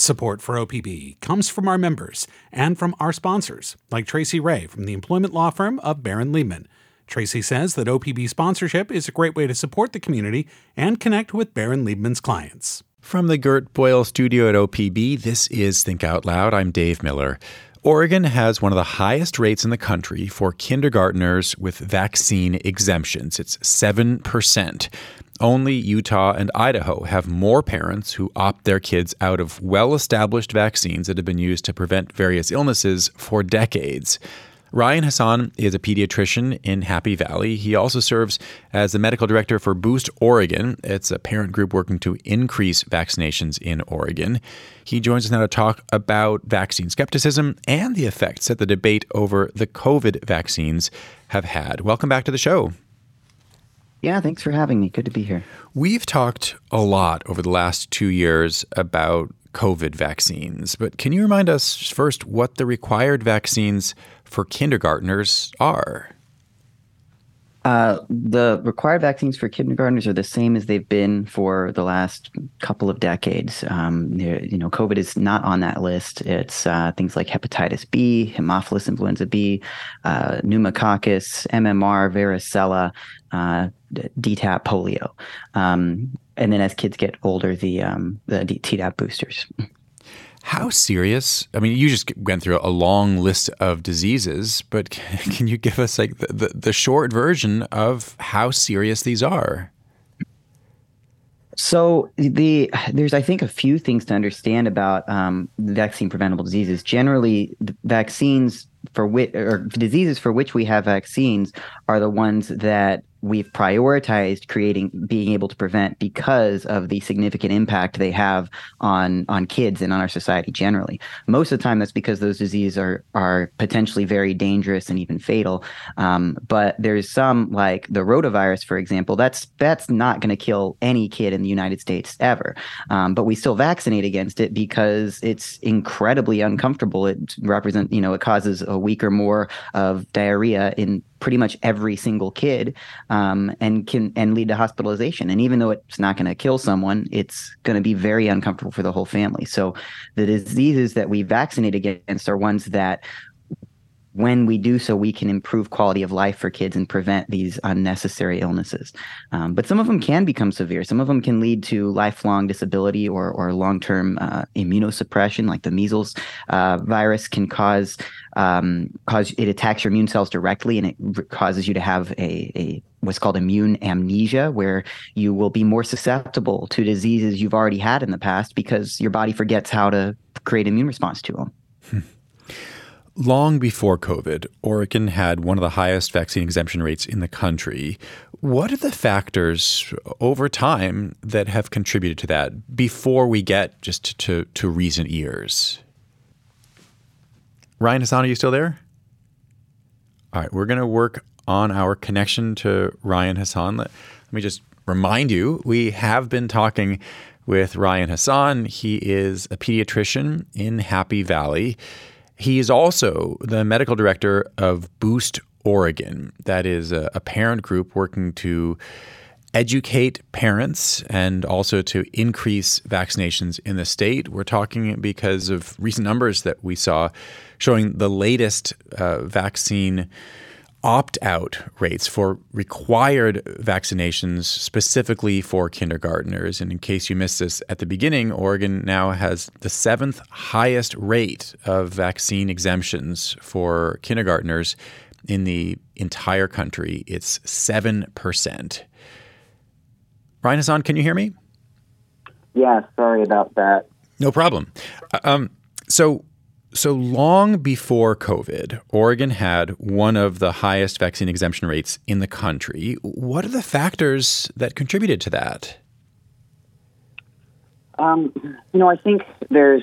Support for OPB comes from our members and from our sponsors, like Tracy Ray from the employment law firm of Barran Liebman. Tracy says that OPB sponsorship is a great way to support the community and connect with Barran Liebman's clients. From the Gert Boyle studio at OPB, this is Think Out Loud. I'm Dave Miller. Oregon has one of the highest rates in the country for kindergarteners with vaccine exemptions. It's 7%. Only Utah and Idaho have more parents who opt their kids out of well established vaccines that have been used to prevent various illnesses for decades. Ryan Hassan is a pediatrician in Happy Valley. He also serves as the medical director for Boost Oregon. It's a parent group working to increase vaccinations in Oregon. He joins us now to talk about vaccine skepticism and the effects that the debate over the COVID vaccines have had. Welcome back to the show. Yeah, thanks for having me. Good to be here. We've talked a lot over the last two years about COVID vaccines, but can you remind us first what the required vaccines for kindergartners are? Uh, the required vaccines for kindergartners are the same as they've been for the last couple of decades. Um, you know, COVID is not on that list. It's uh, things like hepatitis B, Haemophilus influenza B, uh, pneumococcus, MMR, varicella, uh, DTaP, polio, um, and then as kids get older, the um, the Tdap boosters. How serious? I mean, you just went through a long list of diseases, but can you give us like the, the, the short version of how serious these are? So the there's I think a few things to understand about um, vaccine preventable diseases. Generally, vaccines for which or diseases for which we have vaccines are the ones that we've prioritized creating being able to prevent because of the significant impact they have on on kids and on our society generally. Most of the time that's because those diseases are are potentially very dangerous and even fatal. Um, but there's some like the rotavirus for example that's that's not going to kill any kid in the united states ever. Um, but we still vaccinate against it because it's incredibly uncomfortable. It represents you know it causes a week or more of diarrhea in pretty much every single kid um, and can and lead to hospitalization. And even though it's not going to kill someone it's going to be very uncomfortable for the whole family. So the diseases that we vaccinate against are ones that when we do so, we can improve quality of life for kids and prevent these unnecessary illnesses. Um, but some of them can become severe. Some of them can lead to lifelong disability or, or long term uh, immunosuppression, like the measles uh, virus can cause um, cause it attacks your immune cells directly and it causes you to have a, a what's called immune amnesia, where you will be more susceptible to diseases you've already had in the past because your body forgets how to create immune response to them. Long before COVID, Oregon had one of the highest vaccine exemption rates in the country. What are the factors over time that have contributed to that before we get just to, to recent years? Ryan Hassan, are you still there? All right, we're going to work on our connection to Ryan Hassan. Let, let me just remind you we have been talking with Ryan Hassan. He is a pediatrician in Happy Valley. He is also the medical director of Boost Oregon. That is a, a parent group working to educate parents and also to increase vaccinations in the state. We're talking because of recent numbers that we saw showing the latest uh, vaccine opt out rates for required vaccinations specifically for kindergarteners. And in case you missed this at the beginning, Oregon now has the seventh highest rate of vaccine exemptions for kindergarteners in the entire country. It's 7%. Ryan Hassan, can you hear me? Yeah, sorry about that. No problem. Uh, um, so, so long before COVID, Oregon had one of the highest vaccine exemption rates in the country. What are the factors that contributed to that? Um, you know, I think there's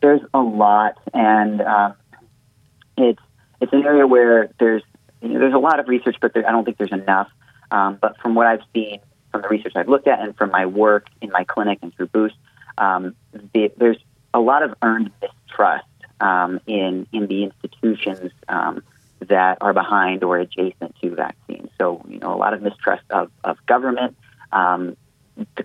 there's a lot, and uh, it's it's an area where there's you know, there's a lot of research, but there, I don't think there's enough. Um, but from what I've seen, from the research I've looked at, and from my work in my clinic and through Boost, um, the, there's a lot of earned mistrust um, in in the institutions um, that are behind or adjacent to vaccines. So you know a lot of mistrust of, of government, um,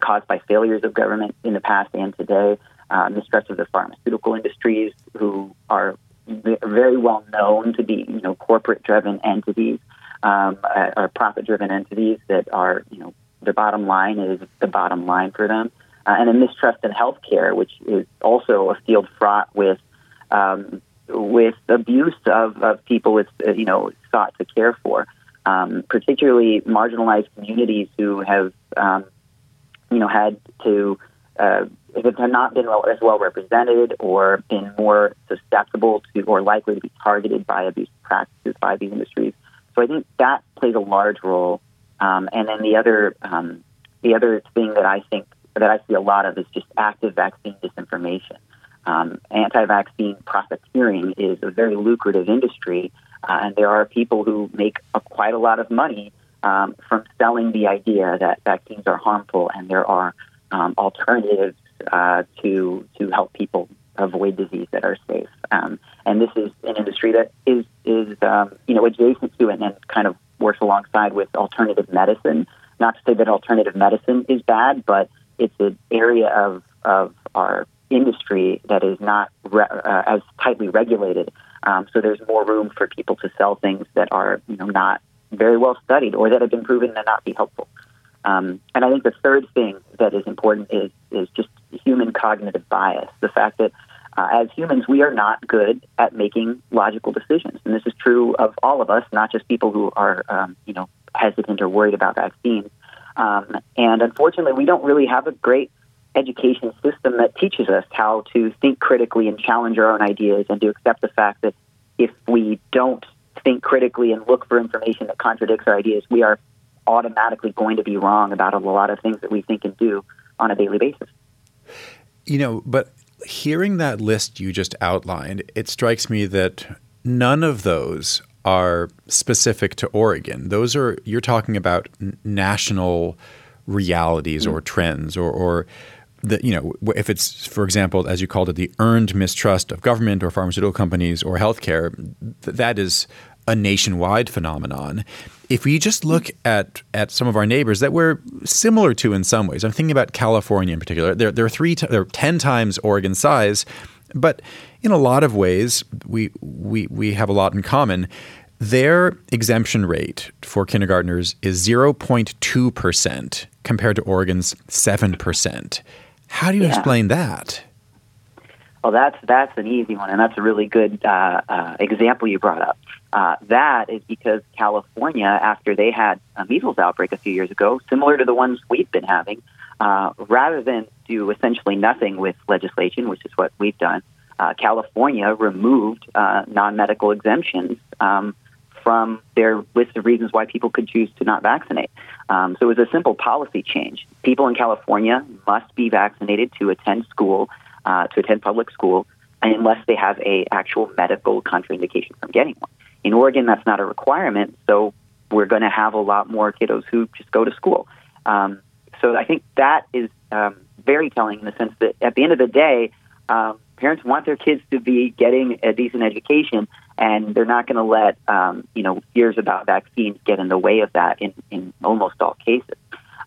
caused by failures of government in the past and today. uh, mistrust of the pharmaceutical industries, who are very well known to be, you know, corporate-driven entities um, uh, or profit-driven entities that are, you know, the bottom line is the bottom line for them, uh, and a mistrust in healthcare, which is also a field fraught with um, with abuse of, of people with, uh, you know, sought to care for, um, particularly marginalized communities who have, um, you know, had to uh, have not been well, as well represented or been more susceptible to or likely to be targeted by abuse practices by these industries. So I think that plays a large role. Um, and then the other um, the other thing that I think that I see a lot of is just active vaccine disinformation. Um, anti-vaccine profiteering is a very lucrative industry, uh, and there are people who make a, quite a lot of money um, from selling the idea that vaccines are harmful and there are um, alternatives uh, to to help people avoid disease that are safe. Um, and this is an industry that is is um, you know adjacent to it and kind of works alongside with alternative medicine. Not to say that alternative medicine is bad, but it's an area of of our industry that is not re- uh, as tightly regulated. Um, so there's more room for people to sell things that are you know not very well studied or that have been proven to not be helpful. Um, and I think the third thing that is important is is just human cognitive bias. The fact that uh, as humans we are not good at making logical decisions, and this is true of all of us, not just people who are um, you know hesitant or worried about vaccines. Um, and unfortunately, we don't really have a great education system that teaches us how to think critically and challenge our own ideas and to accept the fact that if we don't think critically and look for information that contradicts our ideas, we are automatically going to be wrong about a lot of things that we think and do on a daily basis. You know, but hearing that list you just outlined, it strikes me that none of those are specific to Oregon. Those are you're talking about national realities mm-hmm. or trends or, or the, you know, if it's, for example, as you called it, the earned mistrust of government or pharmaceutical companies or healthcare, th- that is a nationwide phenomenon. If we just look at at some of our neighbors that we're similar to in some ways, I'm thinking about California in particular. They're, they're three, t- they're ten times Oregon size, but in a lot of ways, we we we have a lot in common. Their exemption rate for kindergartners is 0.2 percent compared to Oregon's seven percent. How do you yeah. explain that? Well, that's that's an easy one, and that's a really good uh, uh, example you brought up. Uh, that is because California, after they had a measles outbreak a few years ago, similar to the ones we've been having, uh, rather than do essentially nothing with legislation, which is what we've done, uh, California removed uh, non-medical exemptions um, from their list of reasons why people could choose to not vaccinate. Um, so it was a simple policy change. People in California must be vaccinated to attend school, uh, to attend public school, unless they have a actual medical contraindication from getting one. In Oregon, that's not a requirement, so we're going to have a lot more kiddos who just go to school. Um, so I think that is um, very telling in the sense that at the end of the day, um, parents want their kids to be getting a decent education, and they're not going to let um, you know fears about vaccines get in the way of that in, in almost all cases.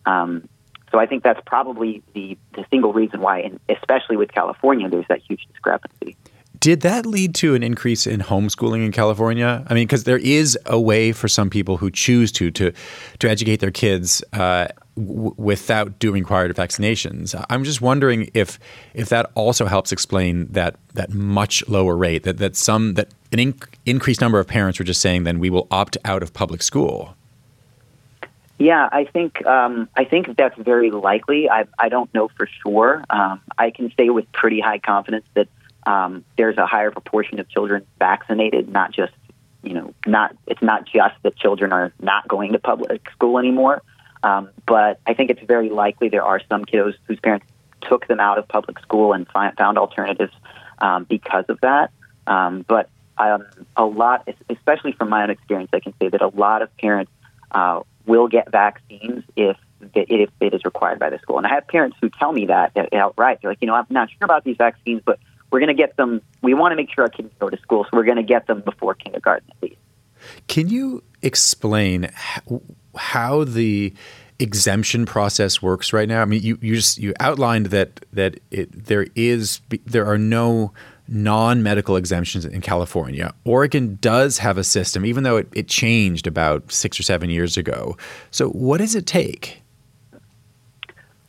Um, so I think that's probably the, the single reason why, and especially with California, there's that huge discrepancy. Did that lead to an increase in homeschooling in California? I mean, because there is a way for some people who choose to to to educate their kids uh, w- without doing required vaccinations. I'm just wondering if if that also helps explain that that much lower rate that that some that an inc- increased number of parents were just saying then we will opt out of public school. Yeah, I think um, I think that's very likely. I I don't know for sure. Um, I can say with pretty high confidence that um, there's a higher proportion of children vaccinated, not just you know not it's not just that children are not going to public school anymore. Um, but I think it's very likely there are some kiddos whose parents took them out of public school and found alternatives um, because of that. Um, but um, a lot, especially from my own experience, I can say that a lot of parents uh, will get vaccines if if it is required by the school. And I have parents who tell me that outright. They're like, you know, I'm not sure about these vaccines, but we're going to get them. We want to make sure our kids go to school, so we're going to get them before kindergarten at least. Can you explain how the exemption process works right now? I mean, you, you just you outlined that that it, there is there are no non-medical exemptions in California. Oregon does have a system, even though it, it changed about six or seven years ago. So, what does it take?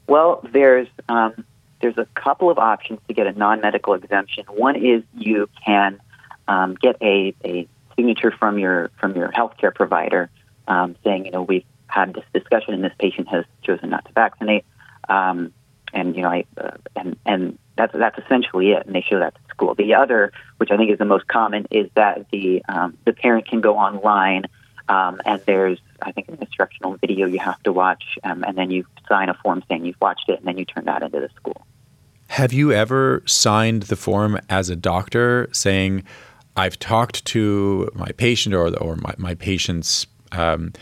Well, there's um, there's a couple of options to get a non-medical exemption. One is you can um, get a, a signature from your from your healthcare provider um, saying, you know, we've had this discussion and this patient has chosen not to vaccinate, um, and you know, I, uh, and and that's that's essentially it, and they show that to school. The other, which I think is the most common, is that the um, the parent can go online, um, and there's I think an instructional video you have to watch, um, and then you sign a form saying you've watched it, and then you turn that into the school. Have you ever signed the form as a doctor saying, "I've talked to my patient or or my, my patient's." Um,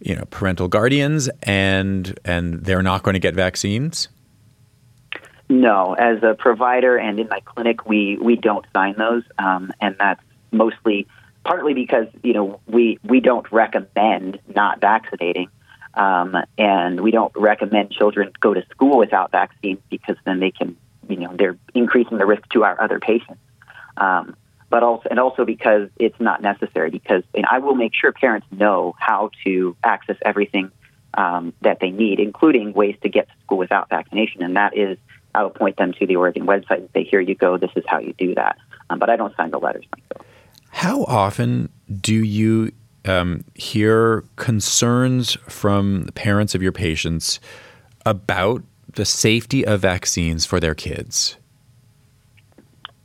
you know, parental guardians, and and they're not going to get vaccines. No, as a provider and in my clinic, we we don't sign those, um, and that's mostly partly because you know we we don't recommend not vaccinating, um, and we don't recommend children go to school without vaccines because then they can you know they're increasing the risk to our other patients. Um, but also and also because it's not necessary because I will make sure parents know how to access everything um, that they need, including ways to get to school without vaccination, and that is I will point them to the Oregon website and say, here you go, this is how you do that. Um, but I don't sign the letters. How often do you um, hear concerns from the parents of your patients about the safety of vaccines for their kids?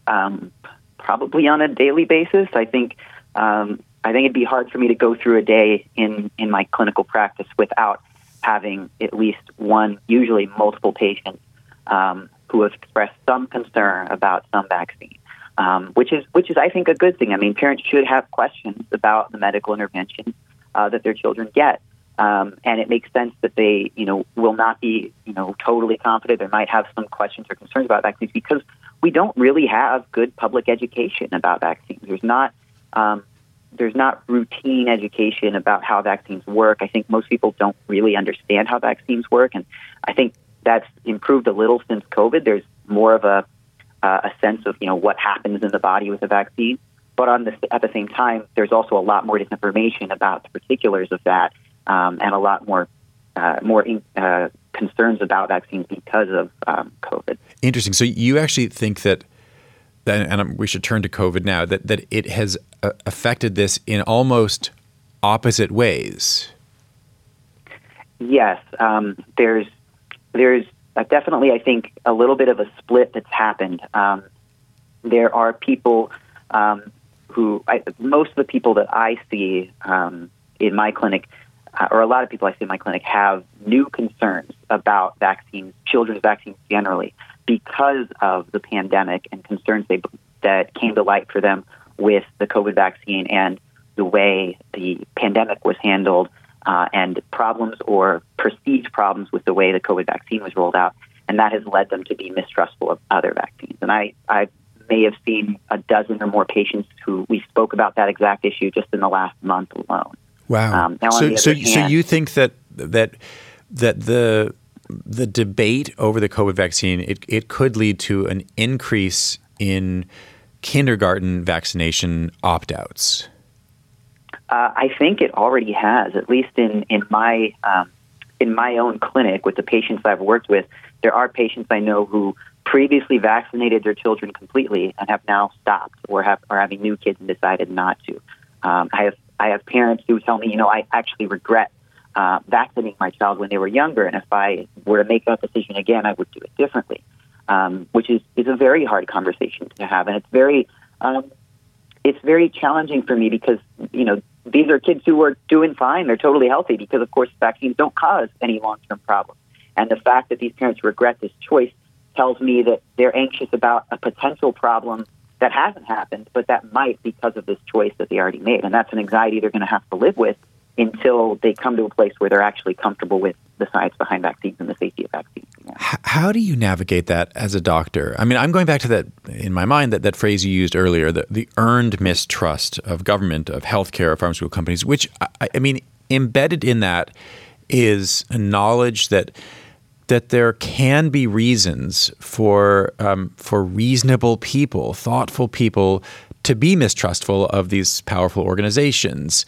Um, probably on a daily basis. I think um, I think it'd be hard for me to go through a day in in my clinical practice without having at least one, usually multiple patients um, who have expressed some concern about some vaccine, um, which is which is I think a good thing. I mean, parents should have questions about the medical intervention uh, that their children get, um, and it makes sense that they you know will not be you know totally confident. They might have some questions or concerns about vaccines because we don't really have good public education about vaccines. There's not um, there's not routine education about how vaccines work. I think most people don't really understand how vaccines work, and I think that's improved a little since COVID. There's more of a uh, a sense of you know what happens in the body with a vaccine, but on the, at the same time, there's also a lot more disinformation about the particulars of that, um, and a lot more uh, more in, uh, concerns about vaccines because of um, COVID. Interesting. So you actually think that. And we should turn to COVID now. That that it has uh, affected this in almost opposite ways. Yes, um, there's there's definitely, I think, a little bit of a split that's happened. Um, there are people um, who, I, most of the people that I see um, in my clinic, uh, or a lot of people I see in my clinic, have new concerns about vaccines, children's vaccines generally, because of the pandemic and concerns they, that came to light for them with the COVID vaccine and the way the pandemic was handled uh, and problems or perceived problems with the way the COVID vaccine was rolled out, and that has led them to be mistrustful of other vaccines. And I, I may have seen a dozen or more patients who we spoke about that exact issue just in the last month alone. Wow. Um, so, so, hand, so you think that that that the the debate over the COVID vaccine it, it could lead to an increase in kindergarten vaccination opt outs? Uh, I think it already has, at least in in my um, in my own clinic with the patients I've worked with. There are patients I know who previously vaccinated their children completely and have now stopped, or have are having new kids and decided not to. Um, I have I have parents who tell me, you know, I actually regret uh, vaccinating my child when they were younger, and if I were to make that decision again, I would do it differently. Um, which is is a very hard conversation to have, and it's very um, it's very challenging for me because you know these are kids who are doing fine. They're totally healthy because, of course, vaccines don't cause any long term problems. And the fact that these parents regret this choice tells me that they're anxious about a potential problem that hasn't happened, but that might because of this choice that they already made. And that's an anxiety they're going to have to live with until they come to a place where they're actually comfortable with the science behind vaccines and the safety of vaccines. Yeah. How do you navigate that as a doctor? I mean, I'm going back to that in my mind that, that phrase you used earlier, the, the earned mistrust of government, of healthcare, of pharmaceutical companies, which I, I mean, embedded in that is a knowledge that that there can be reasons for um, for reasonable people, thoughtful people, to be mistrustful of these powerful organizations.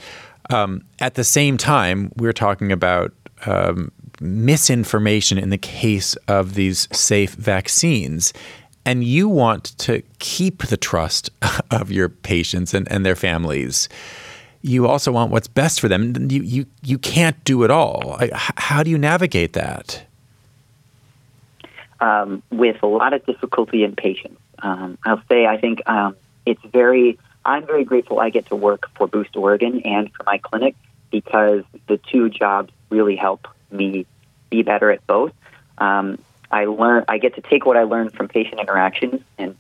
Um, at the same time, we're talking about um, misinformation in the case of these safe vaccines. And you want to keep the trust of your patients and, and their families. You also want what's best for them. You, you, you can't do it all. How do you navigate that? Um, with a lot of difficulty and patience. Um, I'll say I think um, it's very. I'm very grateful I get to work for Boost Oregon and for my clinic because the two jobs really help me be better at both. Um, I learn. I get to take what I learned from patient interactions and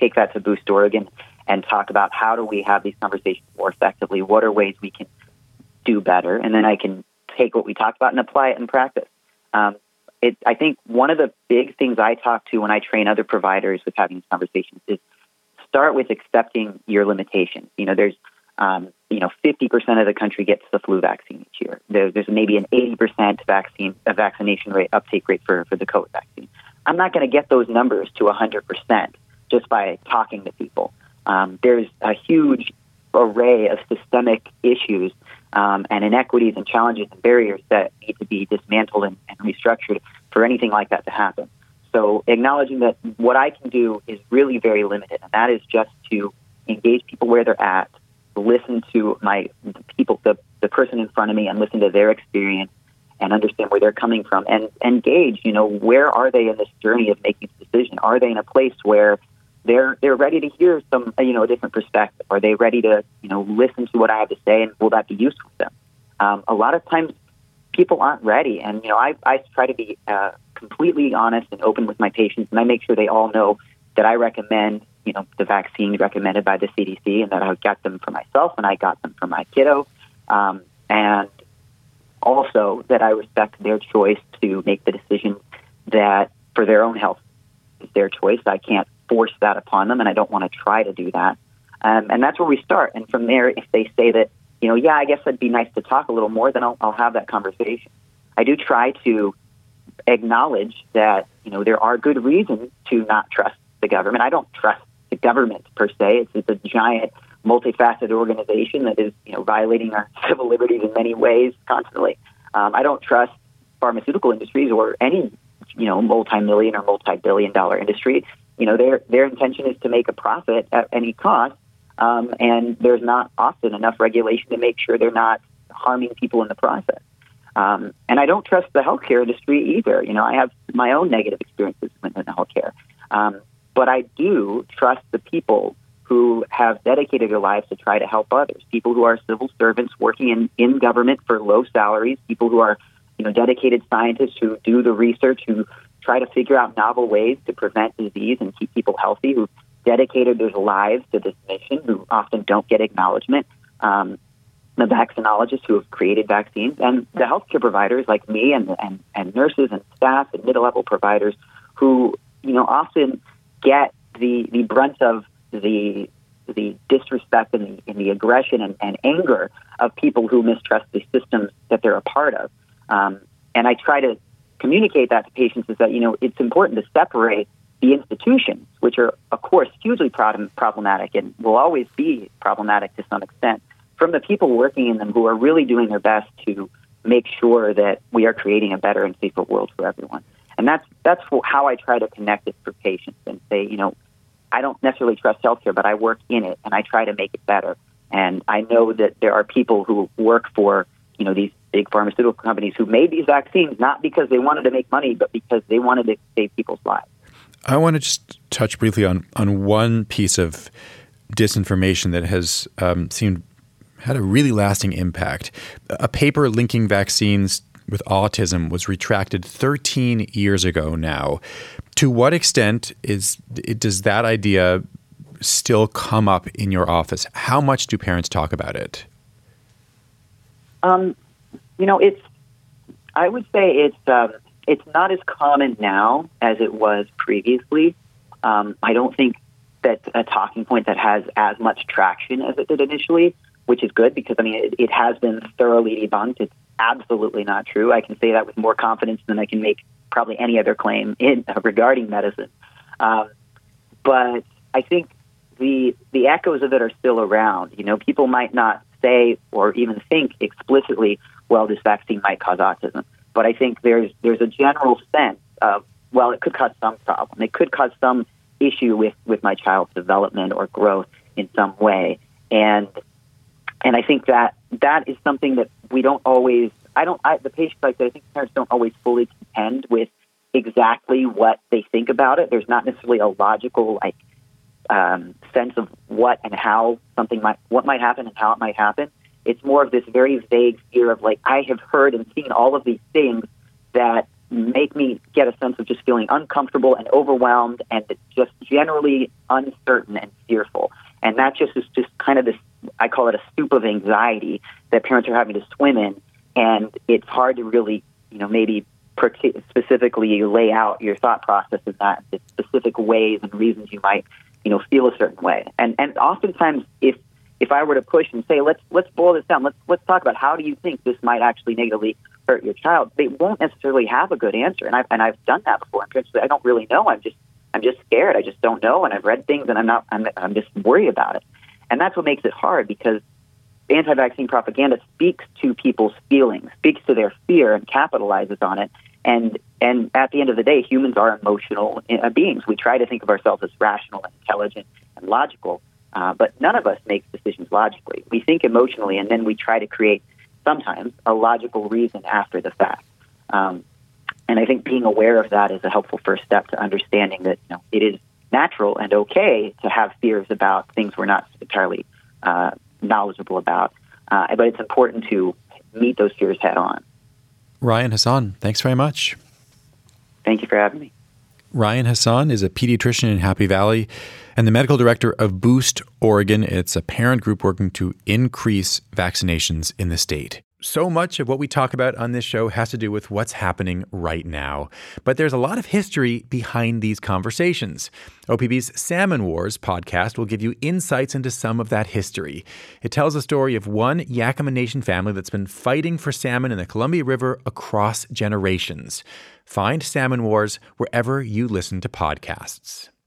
take that to Boost Oregon and talk about how do we have these conversations more effectively. What are ways we can do better, and then I can take what we talked about and apply it in practice. Um, it, I think one of the big things I talk to when I train other providers with having these conversations is start with accepting your limitations. You know, there's um, you know, 50% of the country gets the flu vaccine each year. There, there's maybe an 80% vaccine a vaccination rate uptake rate for, for the COVID vaccine. I'm not going to get those numbers to 100% just by talking to people. Um, there's a huge array of systemic issues um, and inequities and challenges and barriers that need to be dismantled and, and restructured for anything like that to happen. So acknowledging that what I can do is really very limited, and that is just to engage people where they're at, listen to my people, the, the person in front of me, and listen to their experience and understand where they're coming from and engage. You know, where are they in this journey of making this decision? Are they in a place where they're they're ready to hear some you know a different perspective? Are they ready to you know listen to what I have to say, and will that be useful to them? Um, a lot of times, people aren't ready, and you know I I try to be uh, completely honest and open with my patients, and I make sure they all know that I recommend you know, the vaccines recommended by the CDC and that I got them for myself and I got them for my kiddo. Um, and also that I respect their choice to make the decision that for their own health is their choice. I can't force that upon them and I don't want to try to do that. Um, and that's where we start. And from there, if they say that, you know, yeah, I guess it'd be nice to talk a little more, then I'll, I'll have that conversation. I do try to acknowledge that, you know, there are good reasons to not trust the government. I don't trust the government per se. It's, it's a giant, multifaceted organization that is you know violating our civil liberties in many ways constantly. Um, I don't trust pharmaceutical industries or any you know multi-million or multi-billion dollar industry. You know their their intention is to make a profit at any cost, um, and there's not often enough regulation to make sure they're not harming people in the process. Um, and I don't trust the healthcare industry either. You know, I have my own negative experiences within healthcare. Um, but I do trust the people who have dedicated their lives to try to help others. People who are civil servants working in, in government for low salaries, people who are, you know, dedicated scientists who do the research, who try to figure out novel ways to prevent disease and keep people healthy, who dedicated their lives to this mission, who often don't get acknowledgement. Um, the vaccinologists who have created vaccines, and the healthcare providers like me, and and, and nurses and staff and mid-level providers who, you know, often get the the brunt of the the disrespect and the, and the aggression and, and, anger of people who mistrust the systems that they're a part of. Um, and I try to communicate that to patients is that you know it's important to separate the institutions, which are of course hugely problematic and will always be problematic to some extent, from the people working in them who are really doing their best to make sure that we are creating a better and safer world for everyone. And that's that's how I try to connect it for patients and say, you know, I don't necessarily trust healthcare, but I work in it and I try to make it better. And I know that there are people who work for, you know, these big pharmaceutical companies who made these vaccines not because they wanted to make money, but because they wanted to save people's lives. I want to just touch briefly on on one piece of disinformation that has um, seemed had a really lasting impact. A paper linking vaccines with autism was retracted 13 years ago now. To what extent is it, does that idea still come up in your office? How much do parents talk about it? Um, you know, it's. I would say it's um, it's not as common now as it was previously. Um, I don't think that's a talking point that has as much traction as it did initially, which is good because I mean it, it has been thoroughly debunked. It's absolutely not true. I can say that with more confidence than I can make probably any other claim in regarding medicine. Um, but I think the the echoes of it are still around. You know, people might not say or even think explicitly, well, this vaccine might cause autism. But I think there's there's a general sense of well, it could cause some problem. It could cause some issue with with my child's development or growth in some way. And and I think that that is something that we don't always. I don't. I, the patients like that. I think parents don't always fully contend with exactly what they think about it. There's not necessarily a logical like um, sense of what and how something might what might happen and how it might happen. It's more of this very vague fear of like I have heard and seen all of these things that make me get a sense of just feeling uncomfortable and overwhelmed and just generally uncertain and fearful. And that just is just kind of this I call it a soup of anxiety that parents are having to swim in and it's hard to really, you know, maybe specifically lay out your thought process in that the specific ways and reasons you might you know feel a certain way and and oftentimes if if I were to push and say let's let's boil this down. Let's let's talk about how do you think this might actually negatively hurt your child? They won't necessarily have a good answer. And I've and I've done that before. And I don't really know. I'm just I'm just scared. I just don't know. And I've read things and I'm not I'm I'm just worried about it. And that's what makes it hard because anti-vaccine propaganda speaks to people's feelings, speaks to their fear, and capitalizes on it. And and at the end of the day, humans are emotional uh, beings. We try to think of ourselves as rational and intelligent and logical, uh, but none of us makes decisions logically. We think emotionally, and then we try to create sometimes a logical reason after the fact. Um, and I think being aware of that is a helpful first step to understanding that you know, it is natural and okay to have fears about things we're not entirely uh, knowledgeable about. Uh, but it's important to meet those fears head on. Ryan Hassan, thanks very much. Thank you for having me. Ryan Hassan is a pediatrician in Happy Valley and the medical director of Boost Oregon. It's a parent group working to increase vaccinations in the state. So much of what we talk about on this show has to do with what's happening right now. But there's a lot of history behind these conversations. OPB's Salmon Wars podcast will give you insights into some of that history. It tells the story of one Yakama Nation family that's been fighting for salmon in the Columbia River across generations. Find Salmon Wars wherever you listen to podcasts.